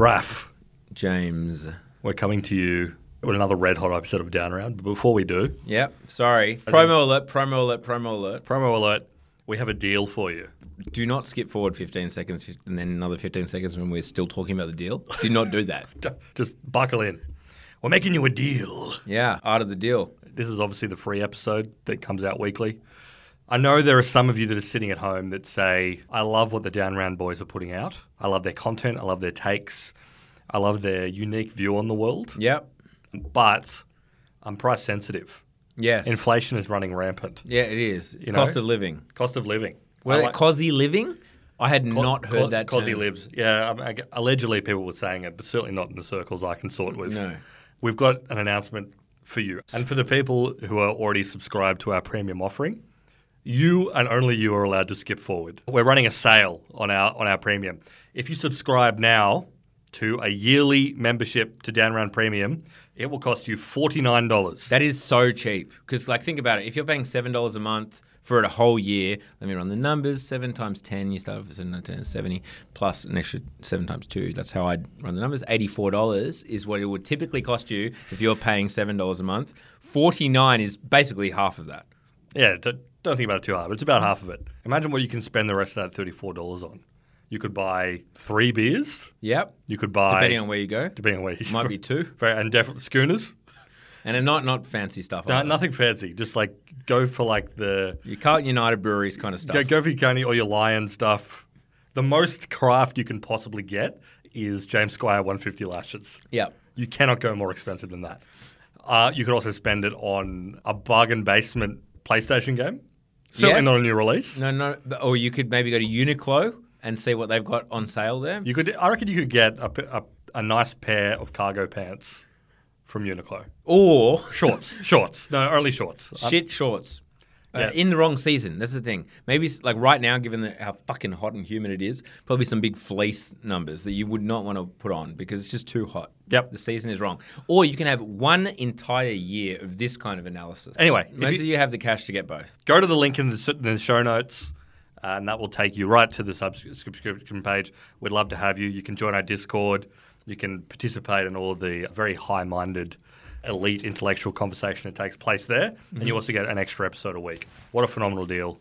Raf, James. we're coming to you with another red hot episode of Down Round. But before we do, Yep. Sorry. Promo alert. Promo alert. Promo alert. promo alert, we have a deal for you. Do not skip forward 15 seconds and then another 15 seconds when we're still talking about the deal. Do not do that. Just buckle in. We're making you a deal. Yeah. Art of the deal. This is obviously the free episode that comes out weekly. I know there are some of you that are sitting at home that say, I love what the Down Round boys are putting out. I love their content. I love their takes. I love their unique view on the world. Yep. But I'm price sensitive. Yes. Inflation is running rampant. yeah, it is. You Cost know? of living. Cost of living. Well, like- cosy living? I had Co- not heard co- that Cosy term. lives. Yeah, I- I- allegedly people were saying it, but certainly not in the circles I can sort with. No. We've got an announcement for you. And for the people who are already subscribed to our premium offering, you and only you are allowed to skip forward. We're running a sale on our on our premium. If you subscribe now to a yearly membership to Down Round Premium, it will cost you $49. That is so cheap. Because, like, think about it. If you're paying $7 a month for a whole year, let me run the numbers. 7 times 10, you start with 7 10, 70, plus an extra 7 times 2. That's how I'd run the numbers. $84 is what it would typically cost you if you're paying $7 a month. 49 is basically half of that. yeah, don't think about it too hard, but it's about half of it. Imagine what you can spend the rest of that $34 on. You could buy three beers. Yep. You could buy Depending on where you go. depending on where you Might be two. And definitely schooners. And then not not fancy stuff. No, nothing fancy. Just like go for like the Your Carlton United breweries kind of stuff. go, go for your Coney or your Lion stuff. The most craft you can possibly get is James Squire 150 lashes. Yep. You cannot go more expensive than that. Uh, you could also spend it on a bargain basement PlayStation game. Certainly Yes. not a new release. No, no. Or you could maybe go to Uniqlo and see what they've got on sale there. You could. I reckon you could get a a nice pair of cargo pants from Uniqlo. Or Shorts, shorts. No, only shorts. Shit shorts. Uh, Yeah. In the wrong season. That's the thing. Maybe like right now, given the, how fucking hot and humid it is, probably some big fleece numbers that you would not want to put on because it's just too hot. Yep. The season is wrong. Or you can have one entire year of this kind of analysis. Anyway, most you- of you have the cash to get both. go to the link in the, in the show notes, uh, and that will take you right to the subscription page. We'd love to have you. You can join our Discord. You can participate in all of the very high-minded, elite intellectual conversation that takes place there, and you mhm. also get an extra episode a week. What a phenomenal deal!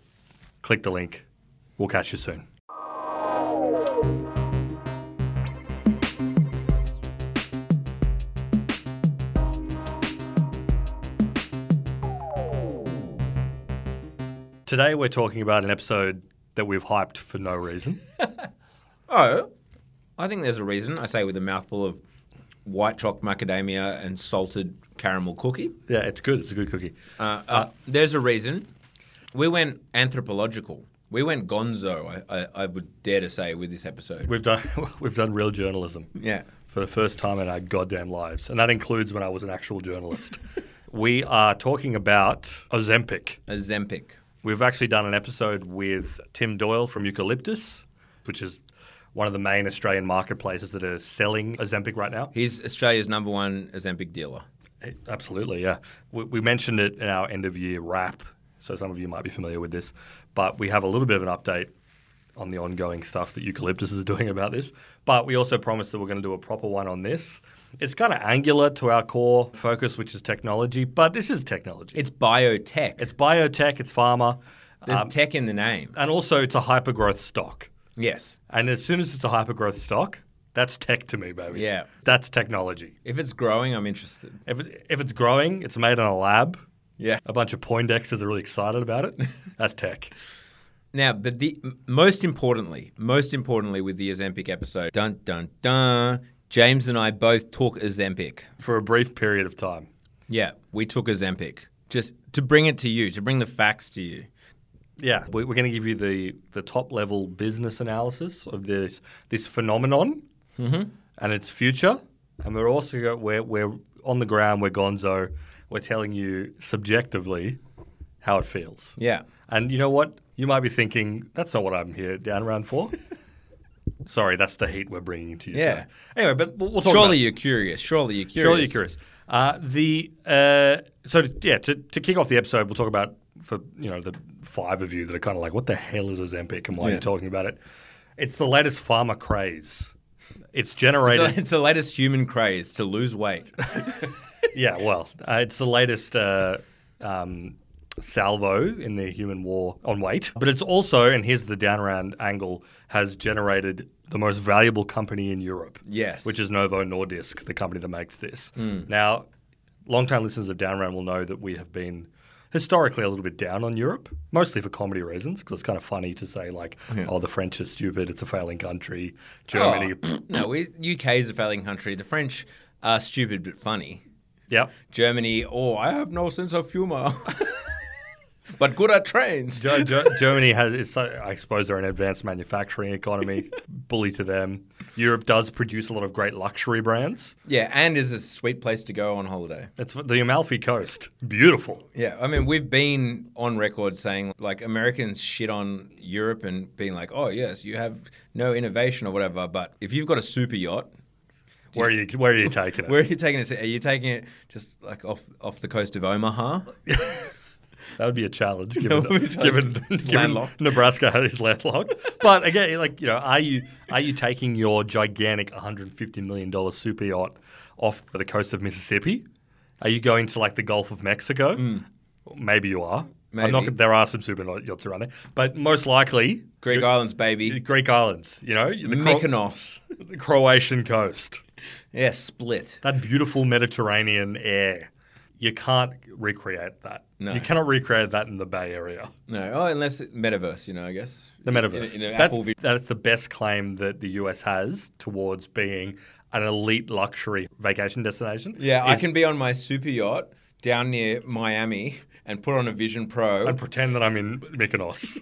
Click the link. We'll catch you soon. Today we're talking about an episode that we've hyped for no reason. Oh, I think there's a reason. I say with a mouthful of white chocolate macadamia and salted caramel cookie. yeah, it's good. It's a good cookie. Uh, uh, there's a reason. We went anthropological. We went gonzo, I, I, I would dare to say, with this episode. We've done we've done real journalism. yeah. for the first time in our goddamn lives, and that includes when I was an actual journalist. we are talking about Ozempic. A Zempic. We've actually done an episode with Tim Doyle from Eucalyptus, which is one of the main Australian marketplaces that are selling Ozempic right now. He's Australia's number one Ozempic dealer. Absolutely, yeah. We, we mentioned it in our end of year wrap, so some of you might be familiar with this, but we have a little bit of an update on the ongoing stuff that Eucalyptus is doing about this. But we also promised that we're going to do a proper one on this. It's kind of angular to our core focus, which is technology, but this is technology. It's biotech. It's biotech, it's pharma, There's um, tech in the name. and also it's a hyper growth stock. Yes. And as soon as it's a hypergrowth stock, that's tech to me, baby. Yeah. That's technology. If it's growing, I'm interested. If, it, if it's growing, it's made in a lab. Yeah. A bunch of Poindexters are really excited about it. That's tech. Now, but the most importantly, most importantly with the Ozempic episode, dun dun dun, James and I both took Ozempic. For a brief period of time. Yeah, we took Ozempic just to bring it to you, to bring the facts to you. Yeah, we- we're going to give you the, the top level business analysis of this this phenomenon and its future, and we're also go, we're we're on the ground. We're Gonzo. We're telling you subjectively how it feels. Yeah. And you know what? You might be thinking that's not what I'm here Down Round for. Sorry, that's the heat we're bringing to you. Yeah. today. Anyway, but we'll, we'll talk Surely you're curious. Surely you're curious. Surely you're curious. Uh, the uh, so yeah, to, to kick off the episode, we'll talk about for you know the five of you that are kind of like, what the hell is Ozempic and why are you talking about it? It's the latest pharma craze. It's So generated. it's the latest human craze to lose weight. yeah, well, uh, it's the latest uh, um, salvo in the human war on weight. But it's also, and here's the Down Round angle, has generated the most valuable company in Europe. Yes. Which is Novo Nordisk, the company that makes this. Now, long-time listeners of Down Round will know that we have been historically a little bit down on Europe, mostly for comedy reasons, because it's kind of funny to say like, oh, the French are stupid, it's a failing country. Germany, Oh, no, we, UK is a failing country. The French are stupid but funny. yep. Germany, oh, I have no sense of humor. but good at trains. Ge- Ge- Germany has, it's, so- I suppose, they're an advanced manufacturing economy. Bully to them. Europe does produce a lot of great luxury brands. Yeah, and is a sweet place to go on holiday. It's the Amalfi Coast, beautiful. Yeah, I mean, we've been on record saying like Americans shit on Europe and being like, oh, yes, you have no innovation or whatever. But if you've got a super yacht, Where are you? Where are you taking it? where are you taking it? to? Are you taking it just like off off the coast of Omaha? That would be a challenge, given, would a challenge. given, given. Nebraska is landlocked. But again, like you know, are you are you taking your gigantic 150 million dollar super yacht off the coast of Mississippi? Are you going to like the Gulf of Mexico? Mm. Maybe you are. I'm not. There are some super yachts around there, but most likely Greek Islands, baby. Greek islands. You know, the, Cro- Mykonos. the Croatian coast, Yeah, split. that beautiful Mediterranean air. You can't recreate that. No. You cannot recreate that in the Bay Area. No, oh, unless it, metaverse, you know, I guess. The metaverse. In, in, that's, that's the best claim that the US has towards being an elite luxury vacation destination. yeah, I can be on my super yacht down near Miami and put on a Vision Pro. and pretend that I'm in Mykonos.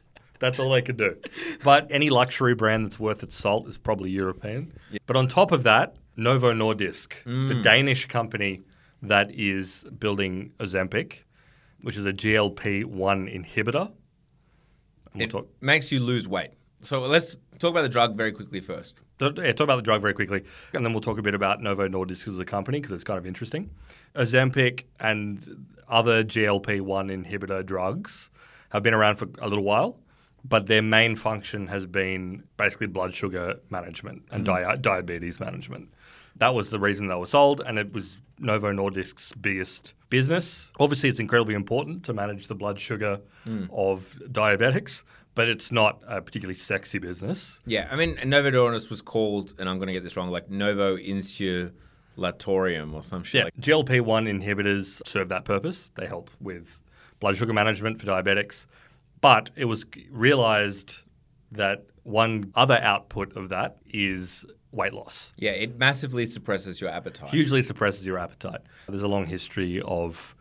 that's all they can do. But any luxury brand that's worth its salt is probably European. But on top of that, Novo Nordisk, Mm. the Danish company that is building Ozempic, which is a GLP-1 inhibitor. We'll it talk, makes you lose weight. So let's talk about the drug very quickly first. So, yeah, talk about the drug very quickly, and then we'll talk a bit about Novo Nordisk as a company because it's kind of interesting. Ozempic and other GLP-1 inhibitor drugs have been around for a little while, but their main function has been basically blood sugar management and mm. dia- diabetes management. That was the reason they were sold, and it was Novo Nordisk's biggest business. Obviously, it's incredibly important to manage the blood sugar hmm. of diabetics, but it's not a particularly sexy business. Yeah, I mean, Novo Nordisk was called, and I'm going to get this wrong, like Novo Insulatorium or some shit. Yeah, Like, GLP 1 inhibitors serve that purpose. They help with blood sugar management for diabetics. But it was realized that one other output of that is weight loss. yeah, it massively suppresses your appetite. Hugely suppresses your appetite. There's a long history of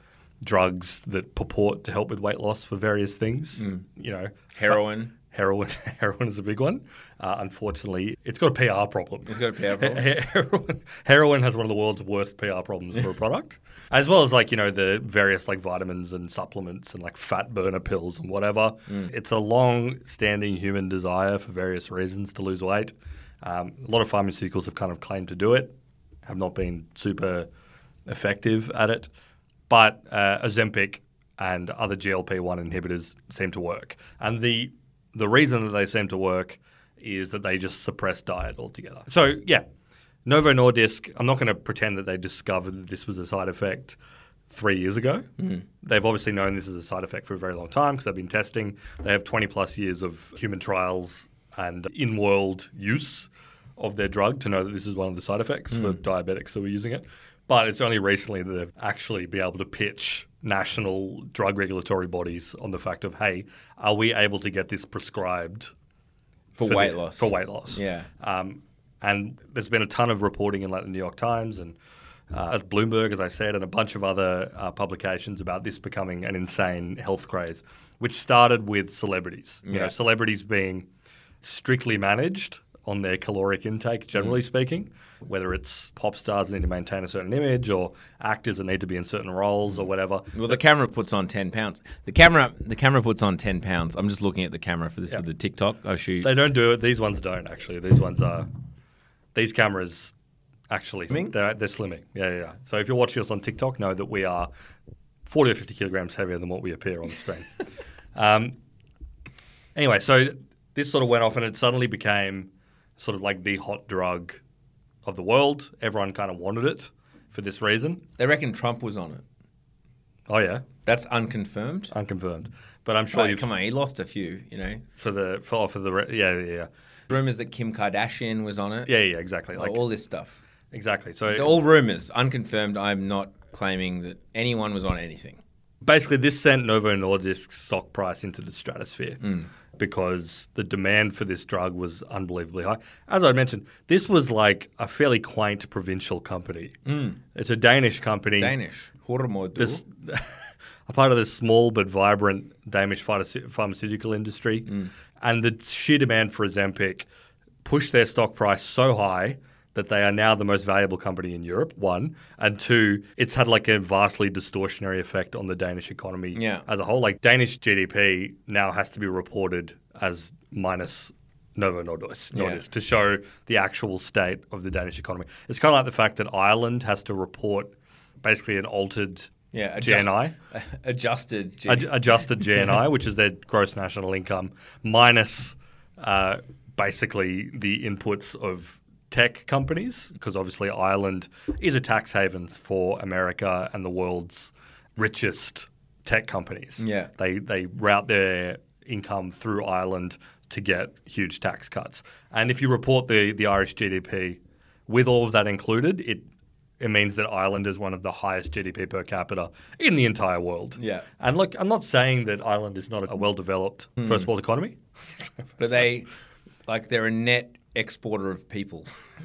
drugs that purport to help with weight loss for various things. You know, Heroin. Heroin, heroin is a big one. Uh, unfortunately, it's got a PR problem. It's got a PR problem. He- heroin, heroin has one of the world's worst PR problems for a product, as well as like you know the various like vitamins and supplements and like fat burner pills and whatever. It's a long-standing human desire for various reasons to lose weight. Um, a lot of pharmaceuticals have kind of claimed to do it, have not been super effective at it, but uh, Ozempic and other GLP-1 inhibitors seem to work, and the the reason that they seem to work is that they just suppress diet altogether. So yeah, Novo Nordisk. I'm not going to pretend that they discovered that this was a side effect three years ago. They've obviously known this is a side effect for a very long time because they've been testing. They have 20 plus years of human trials and in-world use of their drug to know that this is one of the side effects for diabetics that were using it. But it's only recently that they've actually been able to pitch national drug regulatory bodies on the fact of, hey, are we able to get this prescribed For the- weight loss. For weight loss. Yeah. Um, and there's been a ton of reporting in like the New York Times and uh, as Bloomberg, as I said, and a bunch of other uh, publications about this becoming an insane health craze, which started with celebrities. You know, celebrities being strictly managed on their caloric intake, generally speaking. Whether it's pop stars that need to maintain a certain image, or actors that need to be in certain roles, or whatever. Well, the camera puts on ten pounds. The camera, the camera puts on ten pounds. I'm just looking at the camera for this for the TikTok. Oh shoot! They don't do it. These ones don't actually. These ones are. These cameras actually Slimming? they're, they're slimming. Yeah, yeah, yeah. So if you're watching us on TikTok, know that we are 40 or 50 kilograms heavier than what we appear on the screen. um, anyway, so this sort of went off, and it suddenly became sort of like the hot drug of the world. Everyone kind of wanted it for this reason. They reckon Trump was on it. Oh yeah, That's unconfirmed. unconfirmed. But I'm sure you've come on, he lost a few. You know, for the for, for the re- yeah yeah yeah rumors that Kim Kardashian was on it. yeah yeah exactly Like, like all this stuff. exactly. So They're all rumors, unconfirmed. I'm not claiming that anyone was on anything. Basically this sent Novo Nordisk's stock price into the stratosphere Hmm. because the demand for this drug was unbelievably high. As I mentioned, this was like a fairly quaint provincial company. It's a Danish company. Danish. Hormodu. This a part of this small but vibrant Danish pharmace- pharmaceutical industry, and the sheer demand for Ozempic pushed their stock price so high that they are now the most valuable company in Europe. One and two, it's had like a vastly distortionary effect on the Danish economy Yeah. as a whole. Like Danish GDP now has to be reported as minus Novo Nordisk, Yeah. To show the actual state of the Danish economy. It's kind of like the fact that Ireland has to report basically an altered yeah, adjust- GNI, adjusted. G- ad- adjusted GNI, which is their gross national income, minus uh, basically the inputs of tech companies, because obviously Ireland is a tax haven for America and the world's richest tech companies. Yeah. They, they route their income through Ireland to get huge tax cuts. And if you report the, the Irish GDP with all of that included, it it means that Ireland is one of the highest GDP per capita in the entire world. Yeah. And look, I'm not saying that Ireland is not a well developed Hmm. first world economy. but they, like, they're a net exporter of people,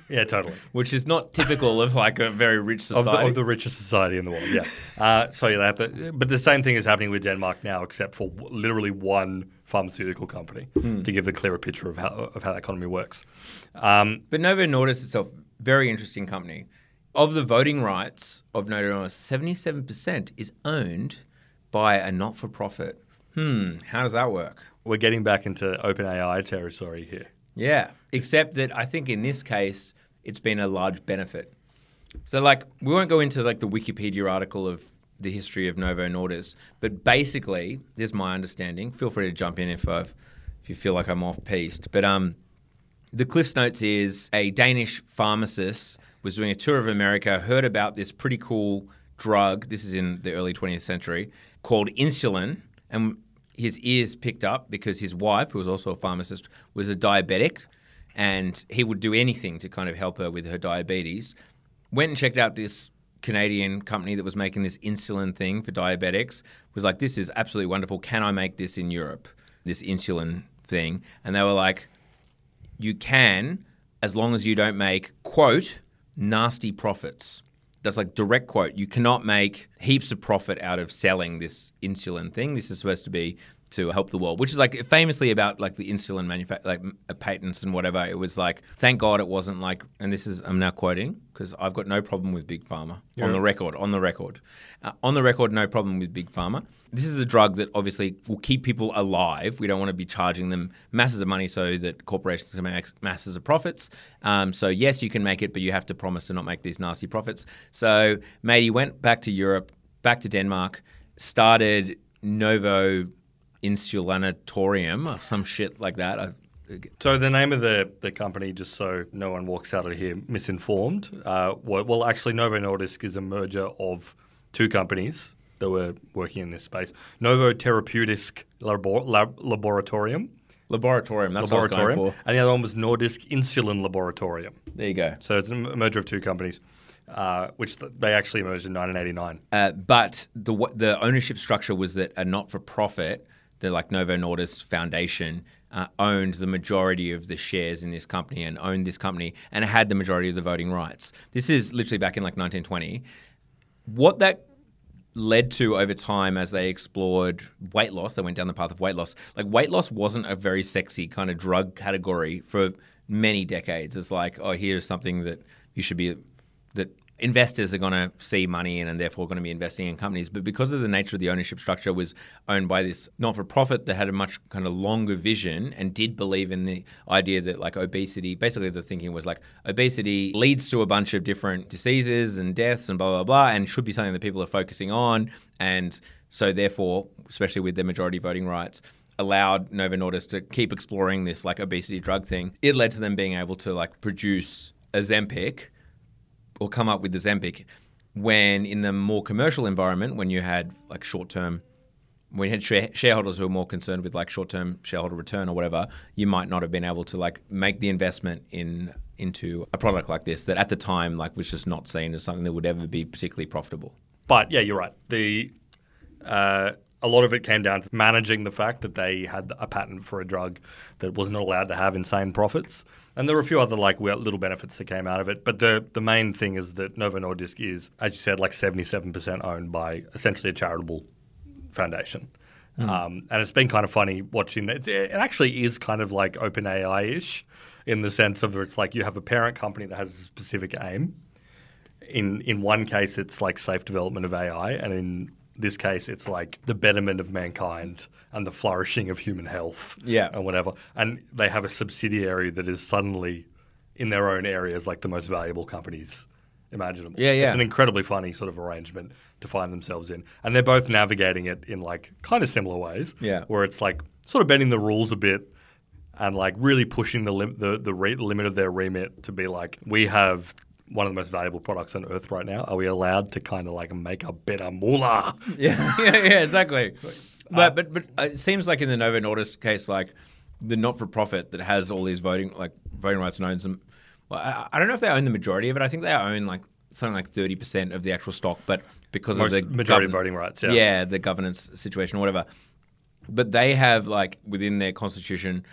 Yeah, totally. which is not typical of like a very rich Of society. the, of the richest society in the world, yeah. Uh, so yeah, they have to, but the same thing is happening with Denmark now, except for w- literally one pharmaceutical company Hmm. to give a clearer picture of how of how that economy works. Um, But Novo Nordisk itself, very interesting company. Of the voting rights of Novo Nordisk, seventy-seven percent is owned by a not-for-profit. Hmm, how does that work? we're getting back into OpenAI territory here. Yeah, except that I think in this case, it's been a large benefit. So, like, we won't go into like the Wikipedia article of the history of Novo Nordisk, but basically, this is my understanding. Feel free to jump in if I've, if you feel like I'm off piste. But um, the Cliff's Notes is a Danish pharmacist was doing a tour of America, heard about this pretty cool drug. This is in the early 20th century called insulin, and his ears picked up because his wife, who was also a pharmacist, was a diabetic, and he would do anything to kind of help her with her diabetes. Went and checked out this Canadian company that was making this insulin thing for diabetics. Was like, this is absolutely wonderful. Can I make this in Europe? This insulin thing, and they were like, you can, as long as you don't make, quote, nasty profits. That's like direct quote. You cannot make heaps of profit out of selling this insulin thing. This is supposed to be to help the world, which is like famously about like the insulin manufact like uh, patents and whatever. It was like, thank God it wasn't like, and this is I'm now quoting because I've got no problem with big pharma on the record. On the record, uh, on the record, no problem with big pharma. This is a drug that obviously will keep people alive. We don't want to be charging them masses of money so that corporations can make masses of profits. Um, so yes, you can make it, but you have to promise to not make these nasty profits. So Matey went back to Europe, back to Denmark, started Novo Insulanatorium or some shit like that. I, So the name of the, the company, just so no one walks out of here misinformed, uh, well, well, actually, Novo Nordisk is a merger of two companies that were working in this space: Novo Therapeutisk Labor- Lab- Laboratorium, laboratorium. That's what I was going for. and the other one was Nordisk Insulin Laboratorium. There you go. So it's a merger of two companies, uh, which they actually merged in 1989. Uh, but the the ownership structure was that a not for profit, the like Novo Nordisk Foundation, uh, owned the majority of the shares in this company and owned this company and had the majority of the voting rights. This is literally back in like 1920. What that led to over time as they explored weight loss, they went down the path of weight loss. Like weight loss wasn't a very sexy kind of drug category for many decades. It's like, oh, here's something that you should be investors are going to see money in and therefore going to be investing in companies. But because of the nature of the ownership structure was owned by this not-for-profit that had a much kind of longer vision and did believe in the idea that like obesity, basically the thinking was like obesity leads to a bunch of different diseases and deaths and blah, blah, blah, and should be something that people are focusing on. And so therefore, especially with their majority voting rights, allowed Novo Nordisk to keep exploring this like obesity drug thing. It led to them being able to like produce Ozempic or come up with Ozempic when in the more commercial environment, when you had like short term, when you had share- shareholders who were more concerned with like short term shareholder return or whatever, you might not have been able to like make the investment in into a product like this that at the time like was just not seen as something that would ever be particularly profitable. But yeah, you're right. The uh, a lot of it came down to managing the fact that they had a patent for a drug that was not allowed to have insane profits. And there were a few other like little benefits that came out of it. But the the main thing is that Novo Nordisk is, as you said, like 77% owned by essentially a charitable foundation. Um, and it's been kind of funny watching that. It actually is kind of like OpenAI ish in the sense of it's like you have a parent company that has a specific aim. In in one case, it's like safe development of AI, and in this case, it's like the betterment of mankind and the flourishing of human health, Yeah. and whatever. And they have a subsidiary that is suddenly in their own areas like the most valuable companies imaginable. Yeah, yeah. It's an incredibly funny sort of arrangement to find themselves in, and they're both navigating it in like kind of similar ways. Yeah. where it's like sort of bending the rules a bit. And like really pushing the lim- the the re- limit of their remit to be like we have one of the most valuable products on earth right now. Are we allowed to kind of like make a better moolah? Yeah, yeah, yeah, exactly. But but but uh, it seems like in the Novo Nordisk case, like the not-for-profit that has all these voting like voting rights and owns them. Well, I, I don't know if they own the majority of it. I think they own like something like thirty percent of the actual stock, but because Most, of the majority govern- voting rights. Yeah. yeah, the governance situation or whatever. But they have like within their constitution,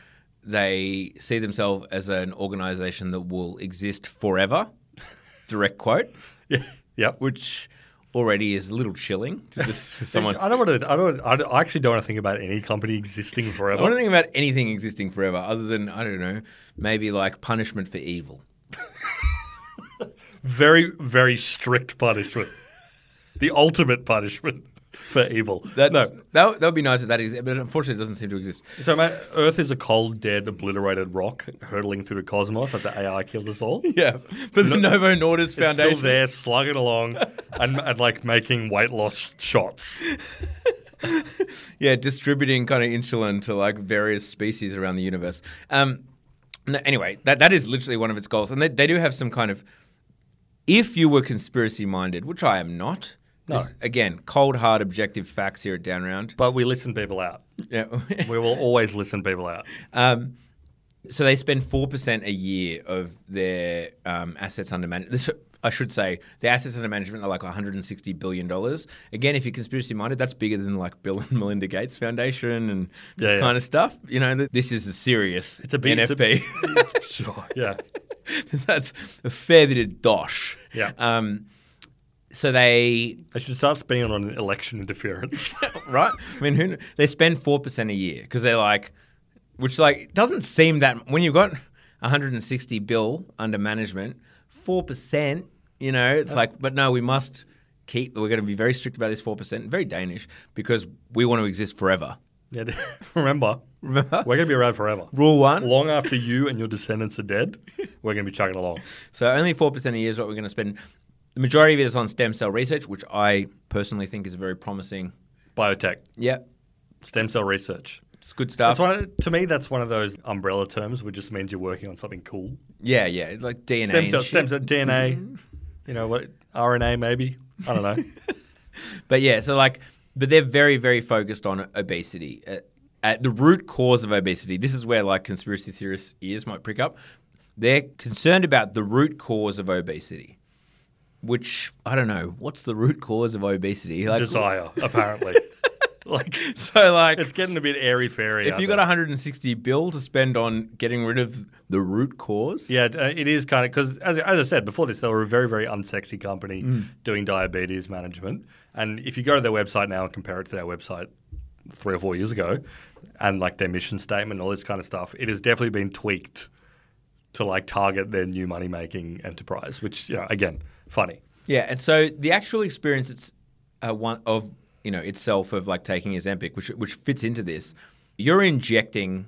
they see themselves as an organization that will exist forever. Direct quote, Yeah. Yep. which already is a little chilling to just for someone. I don't want to. I don't. I don't- I actually don't want to think about any company existing forever. I don't want to think about anything existing forever other than I don't know, maybe like punishment for evil. very, very strict punishment. the ultimate punishment for evil. That's, no. that that would be nice if that exists, but unfortunately, it doesn't seem to exist. So, mate, Earth is a cold, dead, obliterated rock hurtling through the cosmos after AI kills us all. Yeah, but the Novo Nordisk Foundation. still there, slugging along, and, and like making weight loss shots. yeah, distributing kind of insulin to like various species around the universe. Um, no, anyway, that that is literally one of its goals, and they, they do have some kind of. If you were conspiracy minded, which I am not, No. again, cold hard objective facts here at Down Round. But we listen people out. Yeah. We will always listen people out. Um, so they spend four percent a year of their um, assets under management. I should say, the assets under management are like 160 billion dollars. Again, if you're conspiracy minded, that's bigger than like Bill and Melinda Gates Foundation and this Yeah, yeah. kind of stuff. You know, this is a serious It's a big it's a- Sure. Yeah. that's a fair bit of dosh. Yeah. Um, so they I should start spending on election interference. right? I mean, who, they spend four percent a year because they're like, which like doesn't seem that when you've got 160 bill under management, four percent. You know, it's like, but no, we must keep. We're going to be very strict about this four percent. Very Danish because we want to exist forever. yeah, remember, Remember? we're going to be around forever. Rule one. Long after you and your descendants are dead, we're going to be chugging along. So only four percent a year is what we're going to spend. The majority of it is on stem cell research, which I personally think is very promising. Biotech, Yeah, stem cell research. it's good stuff. That's one of, to me, that's one of those umbrella terms, which just means you're working on something cool. yeah, yeah, like DNA. Stem cell, stem cell, DNA, you know what, RNA maybe. I don't know. But yeah, so like, but they're very, very focused on obesity. At, at the root cause of obesity, this is where like conspiracy theorists' ears might prick up. They're concerned about the root cause of obesity, which I don't know. What's the root cause of obesity? Like, Desire, apparently. like So like, it's getting a bit airy fairy. if you got 160 bill to spend on getting rid of the root cause, Yeah, uh, it is kind of because, as, as I said before this, they were a very, very unsexy company Mm. doing diabetes management. And if you go to their website now and compare it to their website three or four years ago, and like their mission statement all this kind of stuff, it has definitely been tweaked to like target their new money making enterprise. Which, you know, again, funny. Yeah, and so the actual experience it's uh, one of you know itself of like taking Ozempic, which which fits into this. You're injecting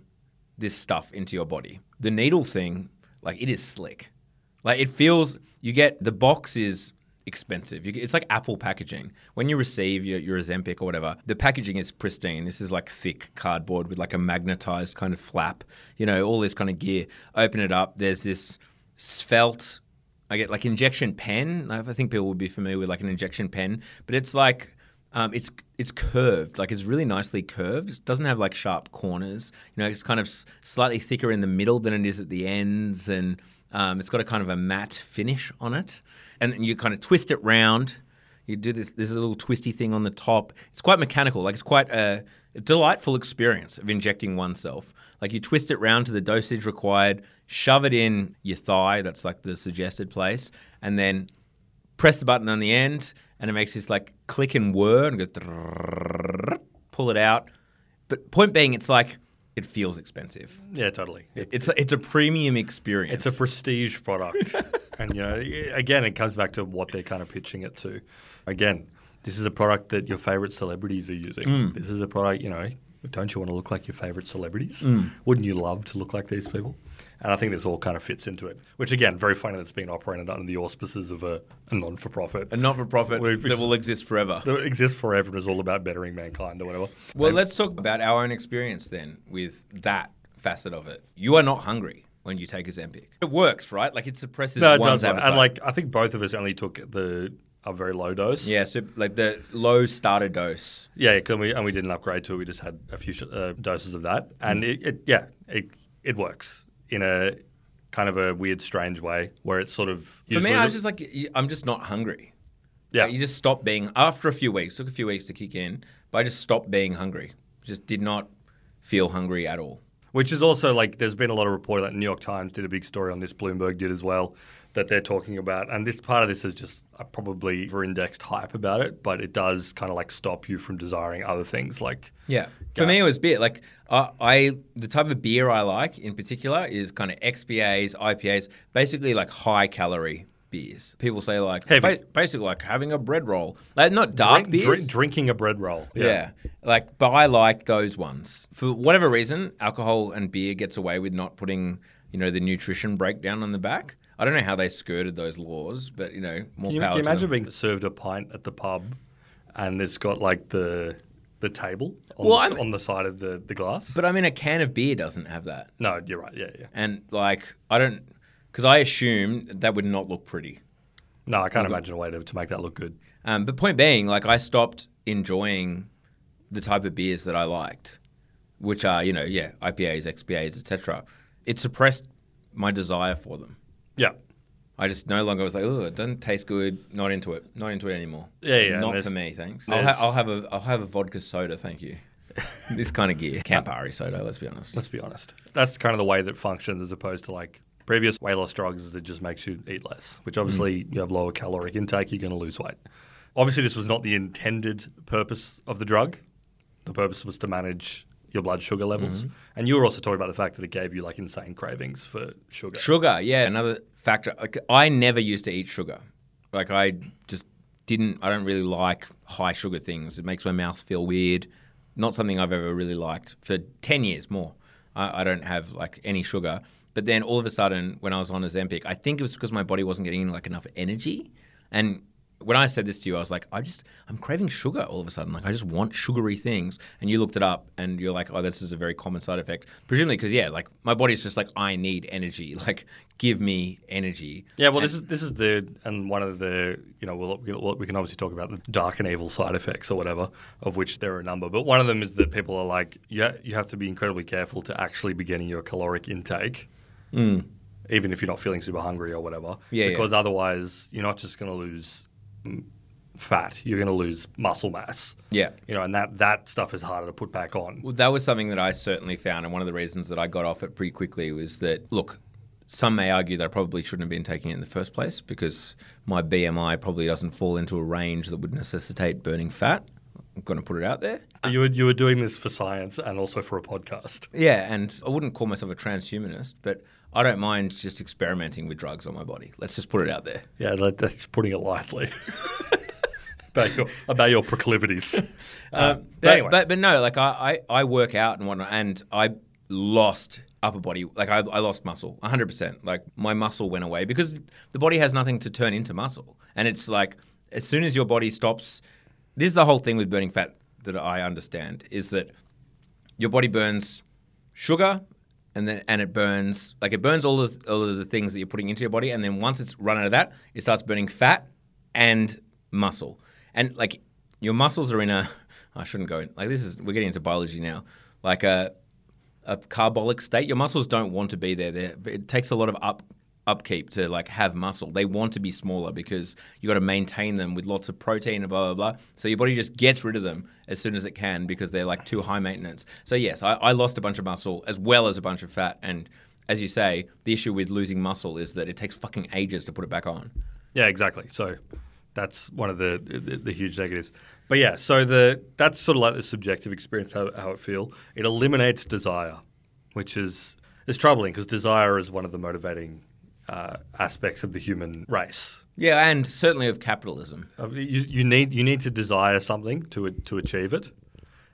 this stuff into your body. The needle thing, like it is slick. Like it feels. You get the box is expensive. You, it's like Apple packaging. When you receive your, your Ozempic or whatever, the packaging is pristine. This is like thick cardboard with like a magnetized kind of flap. You know, all this kind of gear. Open it up. There's this svelte. I get like injection pen. I think people would be familiar with like an injection pen, but it's like um, it's it's curved, like it's really nicely curved. It doesn't have like sharp corners. You know, it's kind of s- slightly thicker in the middle than it is at the ends, and um, it's got a kind of a matte finish on it. And then you kind of twist it round. You do this. A little twisty thing on the top. It's quite mechanical. Like it's quite a delightful experience of injecting oneself. Like you twist it round to the dosage required, shove it in your thigh. That's like the suggested place, and then press the button on the end, and it makes this like click and whir and go pull it out. But point being, it's like it feels expensive. Yeah, totally. It's a, it's a premium experience. It's a prestige product. and, you know, again, it comes back to what they're kind of pitching it to. Again, this is a product that your favorite celebrities are using. Hmm. This is a product, you know, don't you want to look like your favorite celebrities? Mm. Wouldn't you love to look like these people? And I think this all kind of fits into it, which, again, very funny that it's been operated under the auspices of a, a non for profit. a not for profit that will exist forever. that exists forever and is all about bettering mankind or whatever. Well, And- let's talk about our own experience then with that facet of it. You are not hungry when you take a Ozempic. It works, right? Like it suppresses no, it one's does. appetite. And like, I think both of us only took the a very low dose. yeah, so like the low starter dose. Yeah, 'cause we, and we didn't upgrade to it. We just had a few sh- uh, doses of that, and it, it yeah, it it works in a kind of a weird, strange way where it's sort of For me, I was just like, I'm just not hungry. yeah, Like, you just stop being after a few weeks. Took a few weeks to kick in, but I just stopped being hungry. Just did not feel hungry at all. which is also like there's been a lot of reporting that New York Times did a big story on this, Bloomberg did as well, that they're talking about, and this part of this is just uh, probably over-indexed hype about it, but it does kind of like stop you from desiring other things like Yeah. For Yeah. me, it was beer. Like uh, I, the type of beer I like in particular is kind of XPAs, IPAs, basically like high calorie beers. People say like ba- basically like having a bread roll, like not dark drink- beers. drink- drinking a bread roll. yeah. like but I like those ones for whatever reason. Alcohol and beer gets away with not putting you know the nutrition breakdown on the back. I don't know how they skirted those laws, but you know more Can you, power can you imagine being served a pint at the pub, and it's got like the the table on, Well, the, on the side of the, the glass? But I mean, a can of beer doesn't have that. no, you're right. Yeah, yeah. And like, I don't, because I assume that would not look pretty. No, I can't imagine a way to, to make that look good. Um, but point being, like, I stopped enjoying the type of beers that I liked, which are, you know, yeah, IPAs, XPAs, etc. It suppressed my desire for them. Yeah. I just no longer was like, oh, it doesn't taste good. Not into it. Not into it anymore. Yeah, yeah, Not for me, thanks. I'll, ha- I'll, have a I'll have a vodka soda, thank you. this kind of gear, Campari soda. Let's be honest. Let's be honest. That's kind of the way that functions as opposed to like previous weight loss drugs is it just makes you eat less, which obviously mm. you have lower caloric intake, you're going to lose weight. Obviously, this was not the intended purpose of the drug. The purpose was to manage your blood sugar levels. Mm-hmm. And you were also talking about the fact that it gave you like insane cravings for sugar. Sugar, yeah, another factor. Like, I never used to eat sugar. Like I just didn't. I don't really like high sugar things. It makes my mouth feel weird. Not something I've ever really liked for ten years more. I, I don't have like any sugar. But then all of a sudden, when I was on Ozempic, I think it was because my body wasn't getting like enough energy. And when I said this to you, I was like, I just I'm craving sugar all of a sudden. Like I just want sugary things. And you looked it up, and you're like, oh, this is a very common side effect. Presumably because yeah, like my body's just like I need energy. Like give me energy. Yeah, well, this is this is the and one of the you know we'll, we'll, we can obviously talk about the dark and evil side effects or whatever, of which there are a number. But one of them is that people are like, yeah, you have to be incredibly careful to actually be getting your caloric intake, even if you're not feeling super hungry or whatever, Mm. Yeah, yeah. because otherwise you're not just going to lose mm, fat, you're going to lose muscle mass. Yeah. You know, and that that stuff is harder to put back on. Well, that was something that I certainly found, and one of the reasons that I got off it pretty quickly was that look, some may argue that I probably shouldn't have been taking it in the first place because my BMI probably doesn't fall into a range that would necessitate burning fat. I'm going to put it out there. You were you were doing this for science and also for a podcast. Yeah, and I wouldn't call myself a transhumanist, but I don't mind just experimenting with drugs on my body. Let's just put it out there. Yeah, that's putting it lightly. about, your, about your proclivities. Uh, but, but anyway, but but no, like I, I, I work out and whatnot, and I lost upper body. Like I, I lost muscle, 100%. Like my muscle went away because the body has nothing to turn into muscle. And it's like as soon as your body stops, this is the whole thing with burning fat that I understand is that your body burns sugar and then and it burns like it burns all of all of the things that you're putting into your body and then once it's run out of that, it starts burning fat and muscle. And like your muscles are in a I shouldn't go in like this is we're getting into biology now. Like a a carbolic state. Your muscles don't want to be there. They're, it takes a lot of up upkeep to like have muscle. They want to be smaller because you got to maintain them with lots of protein and blah blah blah. So your body just gets rid of them as soon as it can because they're like too high maintenance. So yes, I, I lost a bunch of muscle as well as a bunch of fat. And as you say, the issue with losing muscle is that it takes fucking ages to put it back on. Yeah, exactly. So that's one of the, the, the huge negatives. But yeah, so the that's sort of like the subjective experience how, how it feel. It eliminates desire, which is is troubling because desire is one of the motivating uh, aspects of the human race. Yeah, and certainly of capitalism. You, you need you need to desire something to to achieve it,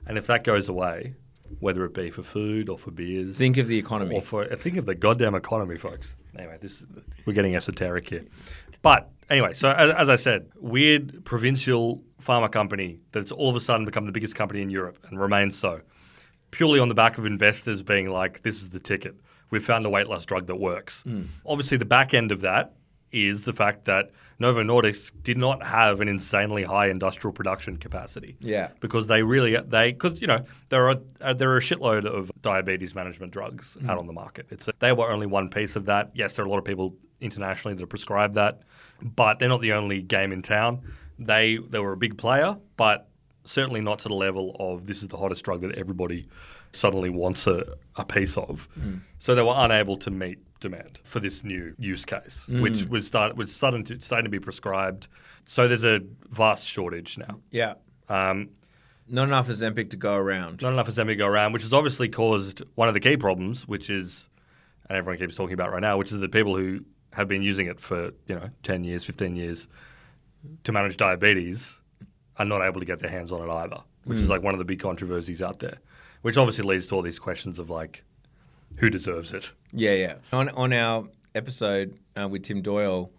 and if that goes away, whether it be for food or for beers, Think of the economy. or for think of the goddamn economy, folks. Anyway, this we're getting esoteric here, but anyway. So as, as I said, weird provincial pharma company that's all of a sudden become the biggest company in Europe and remains so, purely on the back of investors being like, "This is the ticket. We've found a weight loss drug that works." Obviously, the back end of that is the fact that Novo Nordisk did not have an insanely high industrial production capacity Yeah. because they really they because you know there are uh, there are a shitload of diabetes management drugs Mm. out on the market. It's they were only one piece of that. Yes, there are a lot of people internationally that are prescribed that, but they're not the only game in town. They they were a big player, but certainly not to the level of this is the hottest drug that everybody suddenly wants a, a piece of. Mm. So they were unable to meet demand for this new use case, Mm. which was start was starting to starting to be prescribed. So there's a vast shortage now. Yeah. Um, Not enough Ozempic to go around. not enough Ozempic go around, which has obviously caused one of the key problems, which is, and everyone keeps talking about right now, which is the people who have been using it for you know ten years, fifteen years to manage diabetes are not able to get their hands on it either, which is like one of the big controversies out there, which obviously leads to all these questions of like, who deserves it? Yeah, yeah. On on our episode uh, with Tim Doyle,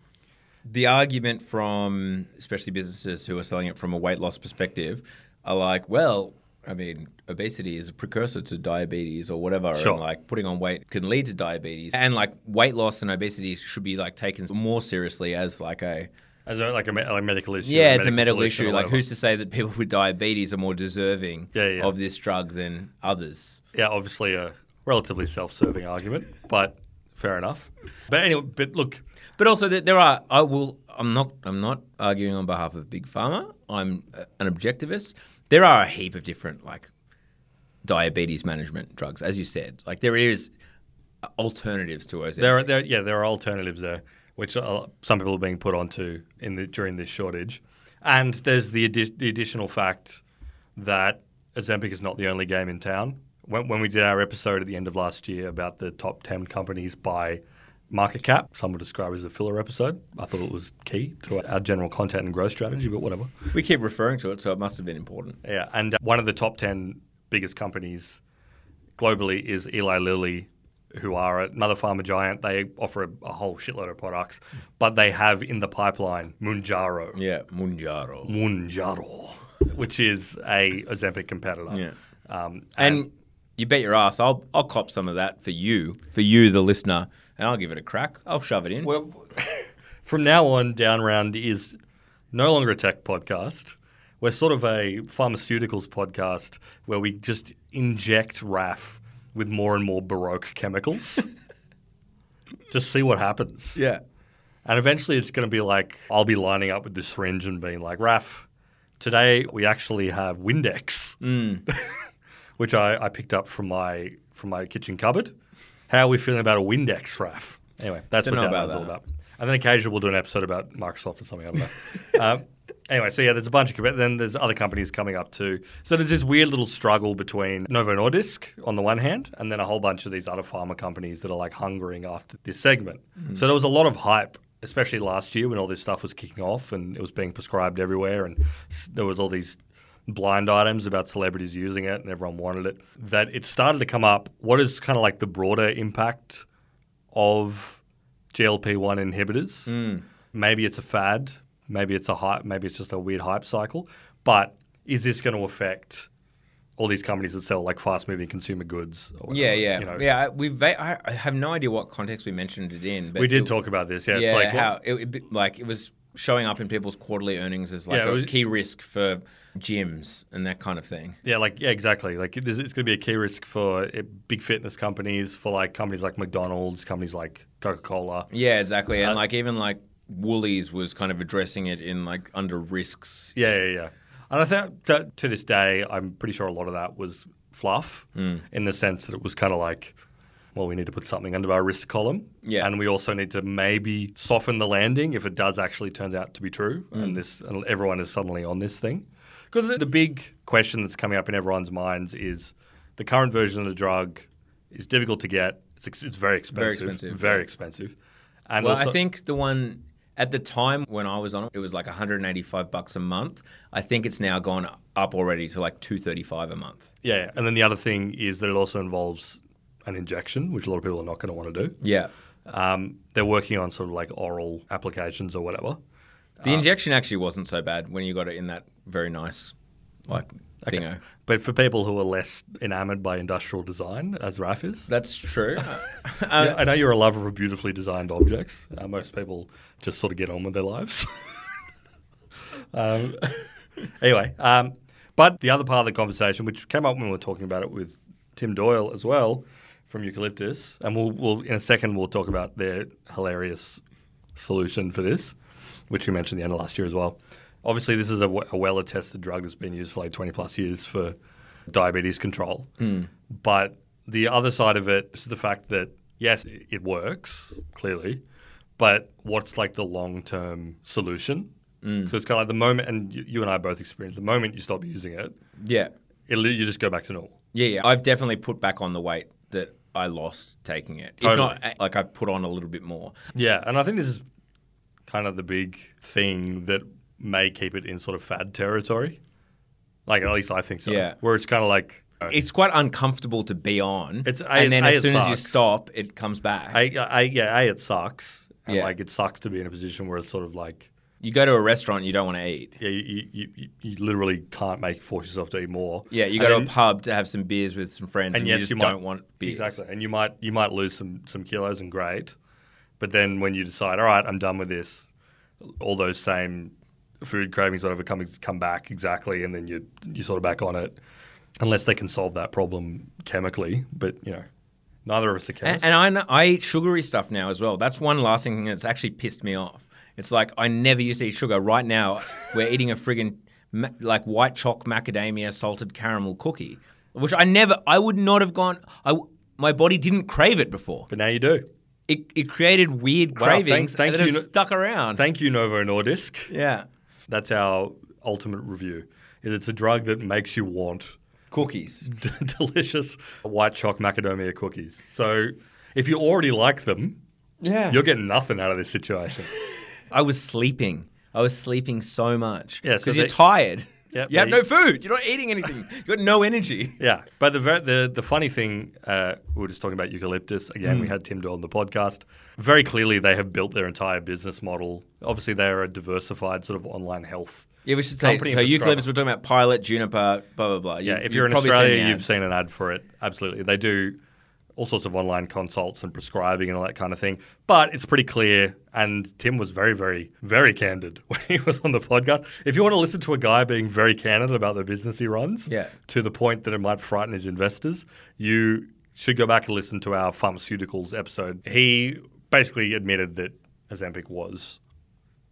the argument from especially businesses who are selling it from a weight loss perspective are like, well, I mean, obesity is a precursor to diabetes or whatever, Sure. and like putting on weight can lead to diabetes, and like weight loss and obesity should be like taken more seriously as like a As a, like a, like medical issue. yeah, it's a medical issue. Like, who's to say that people with diabetes are more deserving Yeah, yeah. of this drug than others? yeah, obviously a relatively self-serving argument, but fair enough. But anyway, but look, But also, there are. I will. I'm not. I'm not arguing on behalf of big pharma. I'm uh, an objectivist. There are a heap of different like diabetes management drugs, as you said. Like there is alternatives to Ozempic. There, are, there, yeah, there are alternatives there, which some people are being put onto in the during this shortage, and there's the the additional fact that Ozempic is not the only game in town. When, when we did our episode at the end of last year about the top ten companies by market cap, some would describe it as a filler episode. I thought it was key to our general content and growth strategy, but whatever. we keep referring to it, so it must have been important. Yeah, and uh, one of the top 10 biggest companies globally is Eli Lilly, who are another pharma giant. They offer a, a whole shitload of products, but they have in the pipeline Mounjaro. Yeah, Mounjaro. Mounjaro, which is a Ozempic competitor. Yeah. Um, And you bet your ass, I'll I'll cop some of that for you, for you, the listener, and I'll give it a crack. I'll shove it in. Well, from now on, Down Round is no longer a tech podcast. We're sort of a pharmaceuticals podcast where we just inject RAF with more and more baroque chemicals. just see what happens. yeah. And eventually it's going to be like, I'll be lining up with the syringe and being like, RAF, today we actually have Windex, which I, I picked up from my from my kitchen cupboard. How are we feeling about a Windex, RAF? Anyway, that's Don't what know Down all about. And then occasionally we'll do an episode about Microsoft or something. I don't know. um, anyway, so yeah, there's a bunch of then there's other companies coming up too. So there's this weird little struggle between Novo Nordisk on the one hand, and then a whole bunch of these other pharma companies that are like hungering after this segment. Mm. So there was a lot of hype, especially last year when all this stuff was kicking off and it was being prescribed everywhere, and there was all these blind items about celebrities using it and everyone wanted it, that it started to come up. What is kind of like the broader impact of GLP 1 inhibitors? Mm. Maybe it's a fad, maybe it's a hype, maybe it's just a weird hype cycle. But is this going to affect all these companies that sell like fast moving consumer goods? Or Yeah, whatever, yeah, you know? yeah. We va- I have no idea what context we mentioned it in, but We did it- talk about this. Yeah, Yeah, it's like how it, it, like it was showing up in people's quarterly earnings as like Yeah, it a was- key risk for gyms and that kind of thing. Yeah, like yeah, exactly. Like it is, it's going to be a key risk for uh, big fitness companies, for like companies like McDonald's, companies like Coca Cola. Yeah, exactly. And Uh, like even like Woolies was kind of addressing it in like under risks. Yeah, yeah, yeah. And I think that to this day, I'm pretty sure a lot of that was fluff, Hmm. in the sense that it was kind of like, well, we need to put something under our risk column, Yeah. and we also need to maybe soften the landing if it does actually turns out to be true, Hmm. and this and everyone is suddenly on this thing. Because the, the big question that's coming up in everyone's minds is the current version of the drug is difficult to get. It's, ex- it's very expensive. expensive, Very yeah. expensive. And Well, also, I think the one at the time when I was on it, it was like 185 bucks a month. I think it's now gone up already to like 235 a month. Yeah, and then the other thing is that it also involves an injection, which a lot of people are not going to want to do. Yeah. Um, they're working on sort of like oral applications or whatever. The injection actually wasn't so bad when you got it in that very nice like dingo. But for people who are less enamored by industrial design, as Raf is, That's true. Yeah, I know you're a lover of beautifully designed objects. Uh, most people just sort of get on with their lives. um, anyway, um, but the other part of the conversation, which came up when we were talking about it with Tim Doyle as well from Eucalyptus, and we'll, we'll in a second we'll talk about their hilarious solution for this, which we mentioned at the end of last year as well. Obviously, this is a, w- a well-attested drug that's been used for like 20 plus years for diabetes control. Hmm. But the other side of it is the fact that yes, it works clearly, but what's like the long-term solution? Hmm. So it's kind of like the moment, and you, you and I both experienced the moment you stop using it, yeah. it, you just go back to normal. Yeah, yeah. I've definitely put back on the weight that I lost taking it. Totally. If not, eh, like I've put on a little bit more. Yeah, and I think this is kind of the big thing that may keep it in sort of fad territory. Like at least I think so. Yeah. where it's kind of like uh, It's quite uncomfortable to be on. It's- A, and then A, as soon as you stop, it comes back. I, I, yeah, a it sucks. And Yeah. like it sucks to be in a position where it's sort of like you go to a restaurant, you don't want to eat. yeah, you, you, you, you literally can't make force yourself to eat more. Yeah, you And go then- to a pub to have some beers with some friends, and, and you yes, just you might, don't want beers. exactly, and you might you might lose some some kilos and great, but then when you decide, all right, I'm done with this, all those same food cravings whatever come come back exactly, and then you you sort of back on it, unless they can solve that problem chemically. But you know, neither of us are And, chemists. and I, I eat sugary stuff now as well. That's one lasting thing that's actually pissed me off. It's like I never used to eat sugar. Right now, we're eating a friggin' ma- like white chalk macadamia salted caramel cookie, which I never, I would not have gone. I, my body didn't crave it before. but now you do. It, it created weird Wow, cravings thank- thank that you. have stuck around. Thank you, Novo Nordisk. yeah, That's our ultimate review. Is it's a drug that makes you want cookies. d- delicious white choc macadamia cookies. So if you already like them, Yeah, you're getting nothing out of this situation. I was sleeping. I was sleeping so much. Yeah, so because you're tired. Yeah, you have no food. You're not eating anything. You've got no energy. yeah, but the ver- the the funny thing, uh, we were just talking about eucalyptus again. We had Tim Doyle on the podcast. Very clearly, they have built their entire business model. Obviously, they are a diversified sort of online health. Yeah, we should say. So eucalyptus, we're talking about Pilot, Juniper, blah blah blah. Yeah, You- if you're in seen Australia, you've seen an ad for it. Absolutely, they do all sorts of online consults and prescribing and all that kind of thing. But it's pretty clear, and Tim was very, very, very candid when he was on the podcast. If you want to listen to a guy being very candid about the business he runs, Yeah. to the point that it might frighten his investors, you should go back and listen to our pharmaceuticals episode. He basically admitted that Ozempic was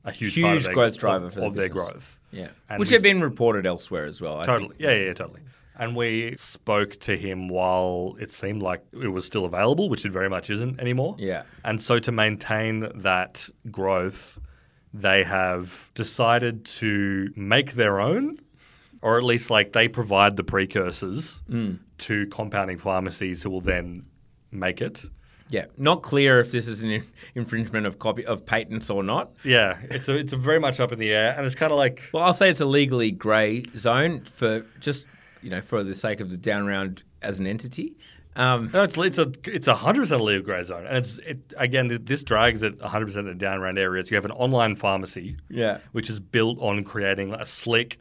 a huge, of Huge their, growth driver of, for the their business. growth. Yeah, And which have been reported elsewhere as well. Totally. Yeah, yeah, yeah, totally. And we spoke to him while it seemed like it was still available, which it very much isn't anymore. Yeah. And so to maintain that growth, they have decided to make their own, or at least like they provide the precursors Mm. to compounding pharmacies who will then make it. Yeah, not clear if this is an infringement of copy of patents or not. Yeah, it's a, it's a very much up in the air, and it's kind of like Well, I'll say it's a legally grey zone for just you know for the sake of the down round as an entity. Um, no, it's it's a it's a hundred percent legal grey zone, and it's it again. This drags at hundred percent in the down round areas. You have an online pharmacy, yeah, which is built on creating a slick,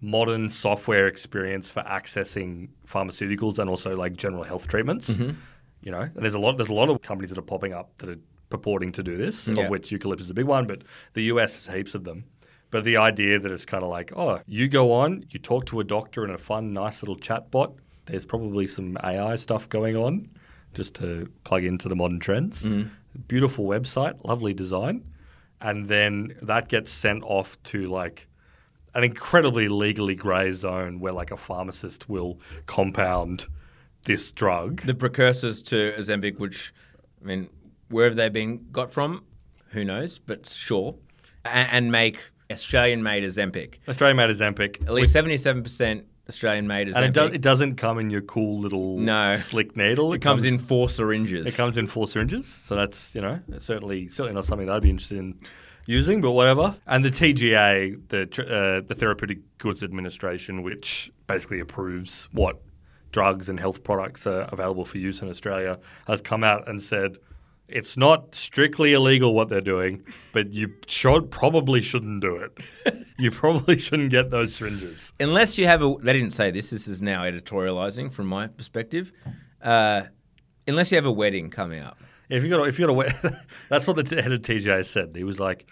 modern software experience for accessing pharmaceuticals and also like general health treatments. Mm-hmm. You know, and there's a lot there's a lot of companies that are popping up that are purporting to do this, Yeah. of which Eucalyptus is a big one, but the US has heaps of them. But the idea that it's kind of like, oh, you go on, you talk to a doctor in a fun, nice little chat bot. There's probably some AI stuff going on just to plug into the modern trends. Mm-hmm. Beautiful website, lovely design. And then that gets sent off to like an incredibly legally grey zone where like a pharmacist will compound this drug. the precursors to Ozempic, which I mean, where have they been got from? Who knows? But sure, and make Australian-made Ozempic. Australian made Ozempic. At least seventy-seven percent Australian-made Ozempic. And it, does, it doesn't come in your cool little No. slick needle. It comes in four syringes. It comes in four syringes, so that's you know certainly certainly not something that I'd be interested in using, but whatever. And the TGA, the uh, the Therapeutic Goods Administration, which basically approves what drugs and health products are available for use in Australia, has come out and said it's not strictly illegal what they're doing, but you should probably shouldn't do it. you probably shouldn't get those syringes. Unless you have a, they didn't say this. This is now editorializing from my perspective. Uh, unless you have a wedding coming up. If you got, if you got a, wedding, that's what the head of TGA said. He was like,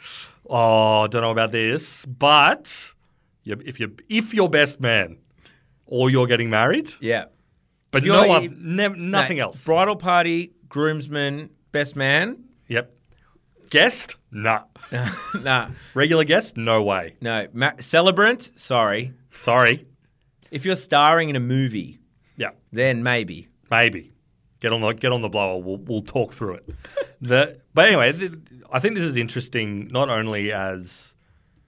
"Oh, don't know about this, but if you if you're best man, or you're getting married, Yeah. but You're- no one, nev- nothing No, else. Bridal party, groomsman, best man. Yep. Guest, nah. nah, Regular guest, no way. no. Ma- celebrant, sorry. Sorry. If you're starring in a movie, Yeah, then maybe. maybe get on the get on the blower. We'll we'll talk through it. the, but anyway, th- I think this is interesting not only as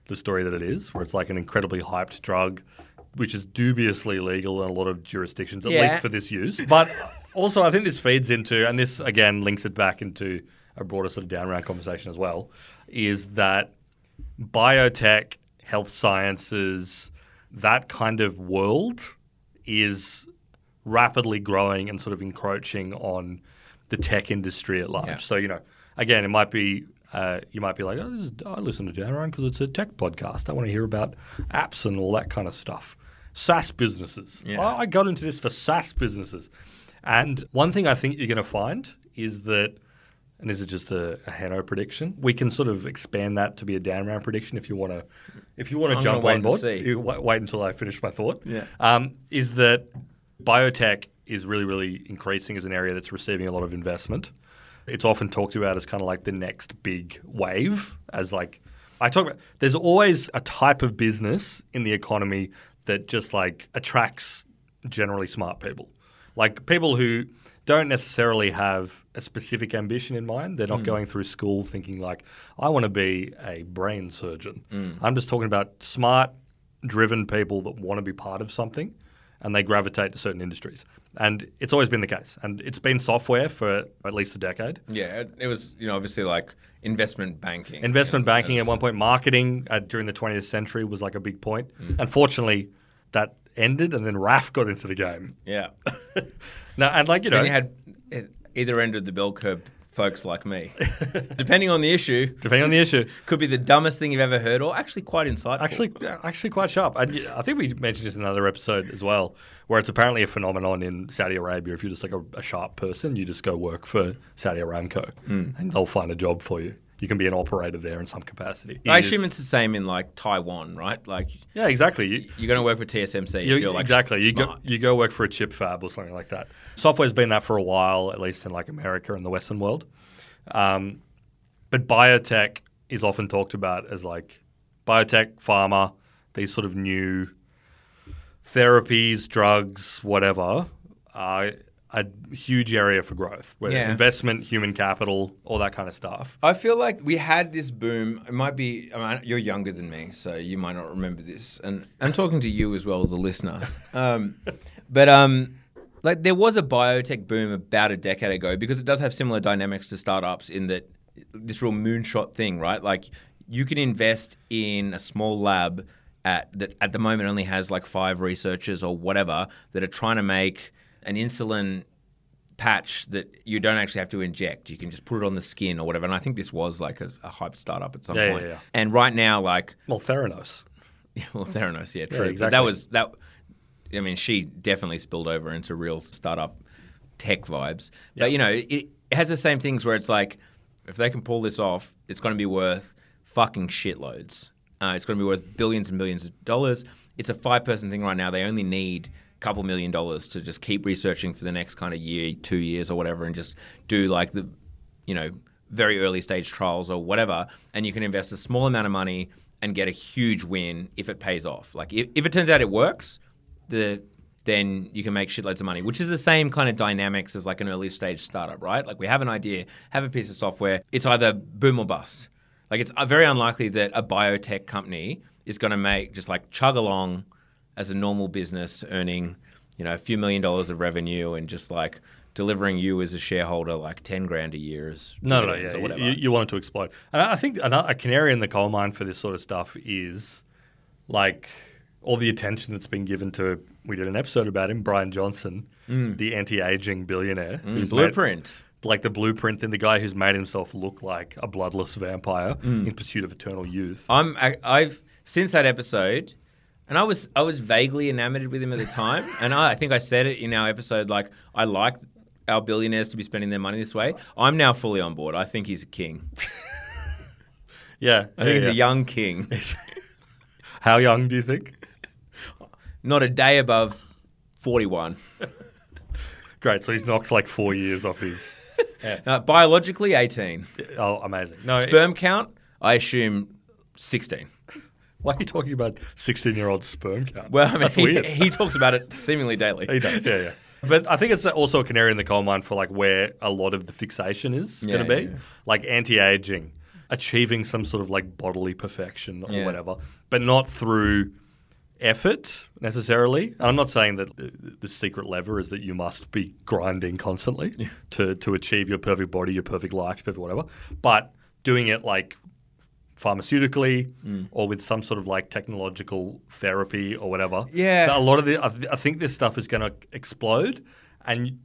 the story that it is, where it's like an incredibly hyped drug, which is dubiously legal in a lot of jurisdictions, at Yeah. least for this use. But also, I think this feeds into, and this again links it back into a broader sort of down round conversation as well, is that biotech, health sciences, that kind of world is rapidly growing and sort of encroaching on the tech industry at large. Yeah. So, you know, again, it might be uh, you might be like, oh, this is, I listen to Down Round because it's a tech podcast. I want to hear about apps and all that kind of stuff. SaaS businesses. Yeah. I, I got into this for SaaS businesses. And one thing I think you're going to find is that, and this is just a, a Hanno prediction, we can sort of expand that to be a down round prediction if you want to, if you want to jump on board. You wait, wait until I finish my thought. Yeah. Um, is that biotech is really, really increasing as an area that's receiving a lot of investment. It's often talked about as kind of like the next big wave, as like I talk about. There's always a type of business in the economy that just like attracts generally smart people, like people who don't necessarily have a specific ambition in mind. They're not going through school thinking like, I want to be a brain surgeon. I'm just talking about smart, driven people that want to be part of something and they gravitate to certain industries. And it's always been the case. And it's been software for at least a decade. Yeah, it, was you know obviously like investment banking. Investment know, banking at one point, marketing uh, during the 20th century was like a big point. Mm. Unfortunately, that ended and then RAF got into the game. Yeah. now, and like, you know, Then you had at either end of the bell curve folks like me. Depending on the issue, depending on the issue, could be the dumbest thing you've ever heard or actually quite insightful. Actually, actually quite sharp. I, I think we mentioned this in another episode as well, where it's apparently a phenomenon in Saudi Arabia. If you're just like a, a sharp person, you just go work for Saudi Aramco, hmm. and they'll find a job for you. You can be an operator there in some capacity. I It is- assume it's the same in like Taiwan, right? Like yeah, exactly. You, you're going to work for TSMC you- if you're like exactly. You go, you go work for a chip fab or something like that. Software's been that for a while, at least in like America and the Western world. Um, but biotech is often talked about as like biotech, pharma, these sort of new therapies, drugs, whatever, are a huge area for growth. Where Yeah. investment, human capital, all that kind of stuff. I feel like we had this boom. It might be. I mean, you're younger than me, so you might not remember this. And I'm talking to you as well, the listener. Um, but um, like there was a biotech boom about a decade ago because it does have similar dynamics to startups in that this real moonshot thing, right? Like you can invest in a small lab at that at the moment only has like five researchers or whatever that are trying to make an insulin patch that you don't actually have to inject. You can just put it on the skin or whatever. And I think this was like a, a hype startup at some Yeah, yeah, point. yeah. And right now, like Well, Theranos. well, Theranos, yeah, true. But exactly. that was that. I mean, she definitely spilled over into real startup tech vibes. But you know, it, it has the same things where it's like, if they can pull this off, it's going to be worth fucking shitloads. Uh, it's going to be worth billions and billions of dollars. It's a five-person thing right now. They only need couple million dollars to just keep researching for the next kind of year, two years, or whatever, and just do like the, you know, very early stage trials or whatever. And you can invest a small amount of money and get a huge win if it pays off. Like if, if it turns out it works, the then you can make shitloads of money, which is the same kind of dynamics as like an early stage startup, right? Like we have an idea, have a piece of software, it's either boom or bust. Like it's uh, very unlikely that a biotech company is going to make just like chug along as a normal business, earning you know a few million dollars of revenue and just like delivering you as a shareholder like ten grand a year is No, no, no, yeah. whatever. You, you want it to explode. And I I think a canary in the coal mine for this sort of stuff is like all the attention that's been given to. We did an episode about him, Brian Johnson, the anti-aging billionaire, who's made- Mm. Blueprint. like the blueprint, and the guy who's made himself look like a bloodless vampire Mm. in pursuit of eternal youth. I'm I, I've since that episode, and I was I was vaguely enamored with him at the time, and I, I think I said it in our episode. Like I like our billionaires to be spending their money this way. I'm now fully on board. I think he's a king. yeah, I think he's a young king, How young do you think? not a day above forty-one. Great, so he's knocked like four years off his. Uh, biologically, eighteen. Oh, amazing! No, Sperm count, I assume sixteen. Why are you talking about sixteen-year-old sperm count? Well, I mean, That's he, weird. he talks about it seemingly daily. He does, yeah, yeah. But I think it's also a canary in the coal mine for like where a lot of the fixation is Yeah, going to be, yeah, yeah. like anti-aging, achieving some sort of like bodily perfection or Yeah. whatever, but not through effort necessarily. And I'm not saying that the, the secret lever is that you must be grinding constantly to to achieve your perfect body, your perfect life, your perfect whatever, but doing it like pharmaceutically Mm. or with some sort of like technological therapy or whatever. Yeah. a lot of the I, th- I think this stuff is going to explode, and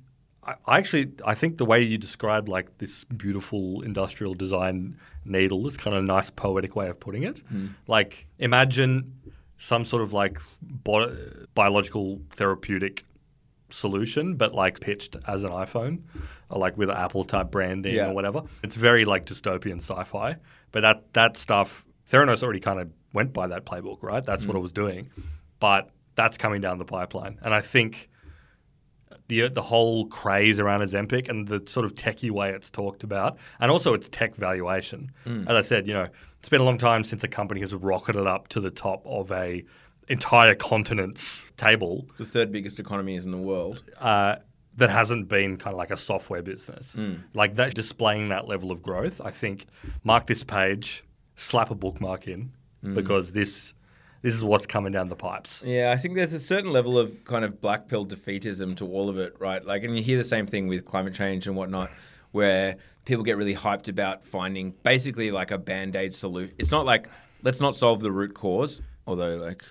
I, I actually I think the way you described like this beautiful industrial design needle is kind of a nice poetic way of putting it. Like imagine some sort of like bo- biological therapeutic solution, but like pitched as an iPhone, or like with Apple type branding Yeah. or whatever. It's very like dystopian sci-fi, but that that stuff, Theranos already kind of went by that playbook, right? That's what mm-hmm. it was doing, but that's coming down the pipeline, and I think the the whole craze around Ozempic and the sort of techie way it's talked about, and also its tech valuation. Mm. As I said, you know, it's been a long time since a company has rocketed up to the top of a entire continent's table The third biggest economy is in the world. uh, that hasn't been kind of like a software business. Like that, displaying that level of growth, I think, mark this page, slap a bookmark in, because this this is what's coming down the pipes. Yeah, I think there's a certain level of kind of black pill defeatism to all of it, right? Like, and you hear the same thing with climate change and whatnot, where people get really hyped about finding basically like a band aid solution. It's not like let's not solve the root cause, although like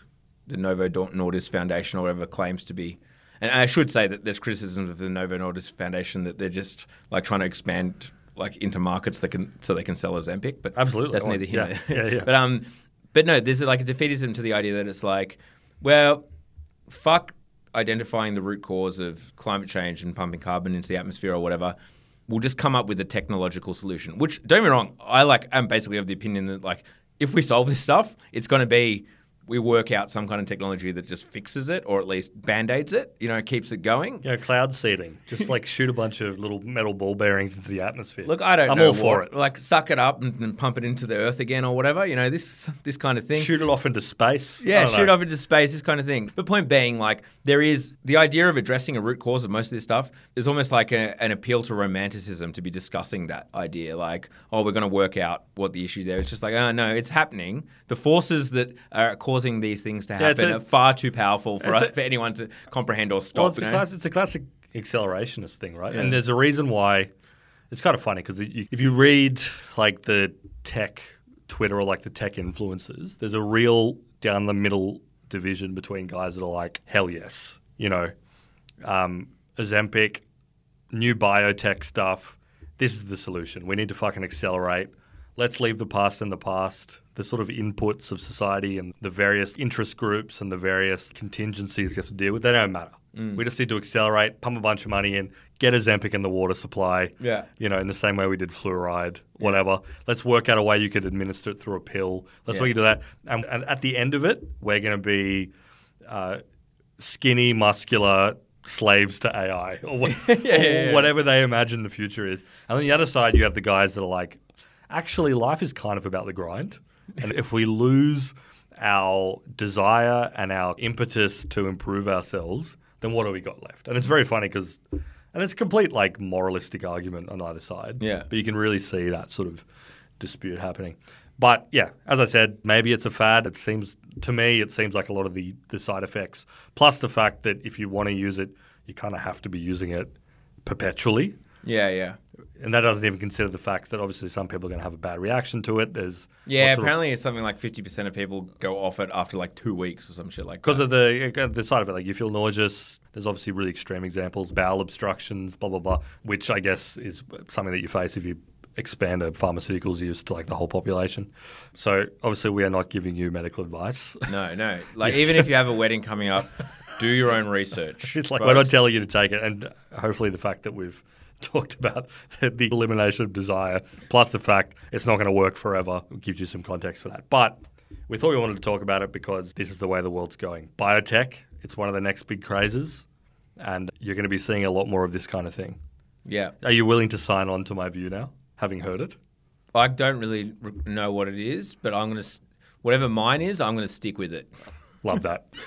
the Novo Nordisk Foundation or whatever claims to be. And I should say that there's criticism of the Novo Nordisk Foundation that they're just like trying to expand like into markets that can so they can sell Ozempic, but Absolutely. that's Oh, neither here. yeah, nor there. yeah, yeah. But um, but no, there's like a defeatism to the idea that it's like, well, fuck identifying the root cause of climate change and pumping carbon into the atmosphere or whatever. We'll just come up with a technological solution. Which don't get me wrong, I like. I'm basically of the opinion that like, if we solve this stuff, it's going to be we work out some kind of technology that just fixes it or at least band-aids it. You know, keeps it going. You know, cloud seeding, just like shoot a bunch of little metal ball bearings into the atmosphere. Look, I don't I'm know all for what- it. Like, suck it up and, and pump it into the earth again or whatever. You know, this this kind of thing. Shoot it off into space. Yeah, shoot know. off into space, this kind of thing. The point being, like, there is the idea of addressing a root cause of most of this stuff is almost like a, an appeal to romanticism to be discussing that idea. Like, oh, we're going to work out what the issue there. It's just like, oh no, it's happening. The forces that are causing these things to Yeah, happen a- are far too powerful for a- for anyone to comprehend or stop. Well, it's, a class, it's a classic accelerationist thing, right? Yeah. And there's a reason why. It's kind of funny because if you read like the tech Twitter or like the tech influencers, there's a real down the middle division between guys that are like, hell yes, you know, um, Ozempic, new biotech stuff. This is the solution. We need to fucking accelerate. Let's leave the past in the past. The sort of inputs of society and the various interest groups and the various contingencies you have to deal with, they don't matter. We just need to accelerate, pump a bunch of money in, get a Ozempic in the water supply. Yeah. You know, in the same way we did fluoride, whatever. Let's work out a way you could administer it through a pill. Let's Yeah. work do that. And, and at the end of it, we're going to be uh, skinny, muscular slaves to AI or, wha- yeah, or yeah. whatever they imagine the future is. And on the other side, you have the guys that are like, actually, life is kind of about the grind. And if we lose our desire and our impetus to improve ourselves, then what do we got left? And it's very funny because, and it's a complete like moralistic argument on either side. Yeah. But you can really see that sort of dispute happening. But yeah, as I said, maybe it's a fad. It seems to me, it seems like a lot of the, the side effects, plus the fact that if you want to use it, you kind of have to be using it perpetually. Yeah, yeah. And that doesn't even consider the fact that obviously some people are going to have a bad reaction to it. There's Yeah, apparently it's something like 50% of people go off it after like two weeks or some shit like because of the uh, the side of it, like you feel nauseous. There's obviously really extreme examples, bowel obstructions, blah blah blah, which I guess is something that you face if you expand a pharmaceuticals use to like the whole population. So obviously we are not giving you medical advice. No, no. Like even if you have a wedding coming up, do your own research. it's like folks. we're not telling you to take it, and hopefully the fact that we've talked about the elimination of desire, plus the fact it's not going to work forever, It gives you some context for that. But we thought we wanted to talk about it because this is the way the world's going. Biotech, it's one of the next big crazes, and you're going to be seeing a lot more of this kind of thing. Yeah. Are you willing to sign on to my view now, having heard it? I don't really know what it is, but I'm going to, whatever mine is, I'm going to stick with it. Love that.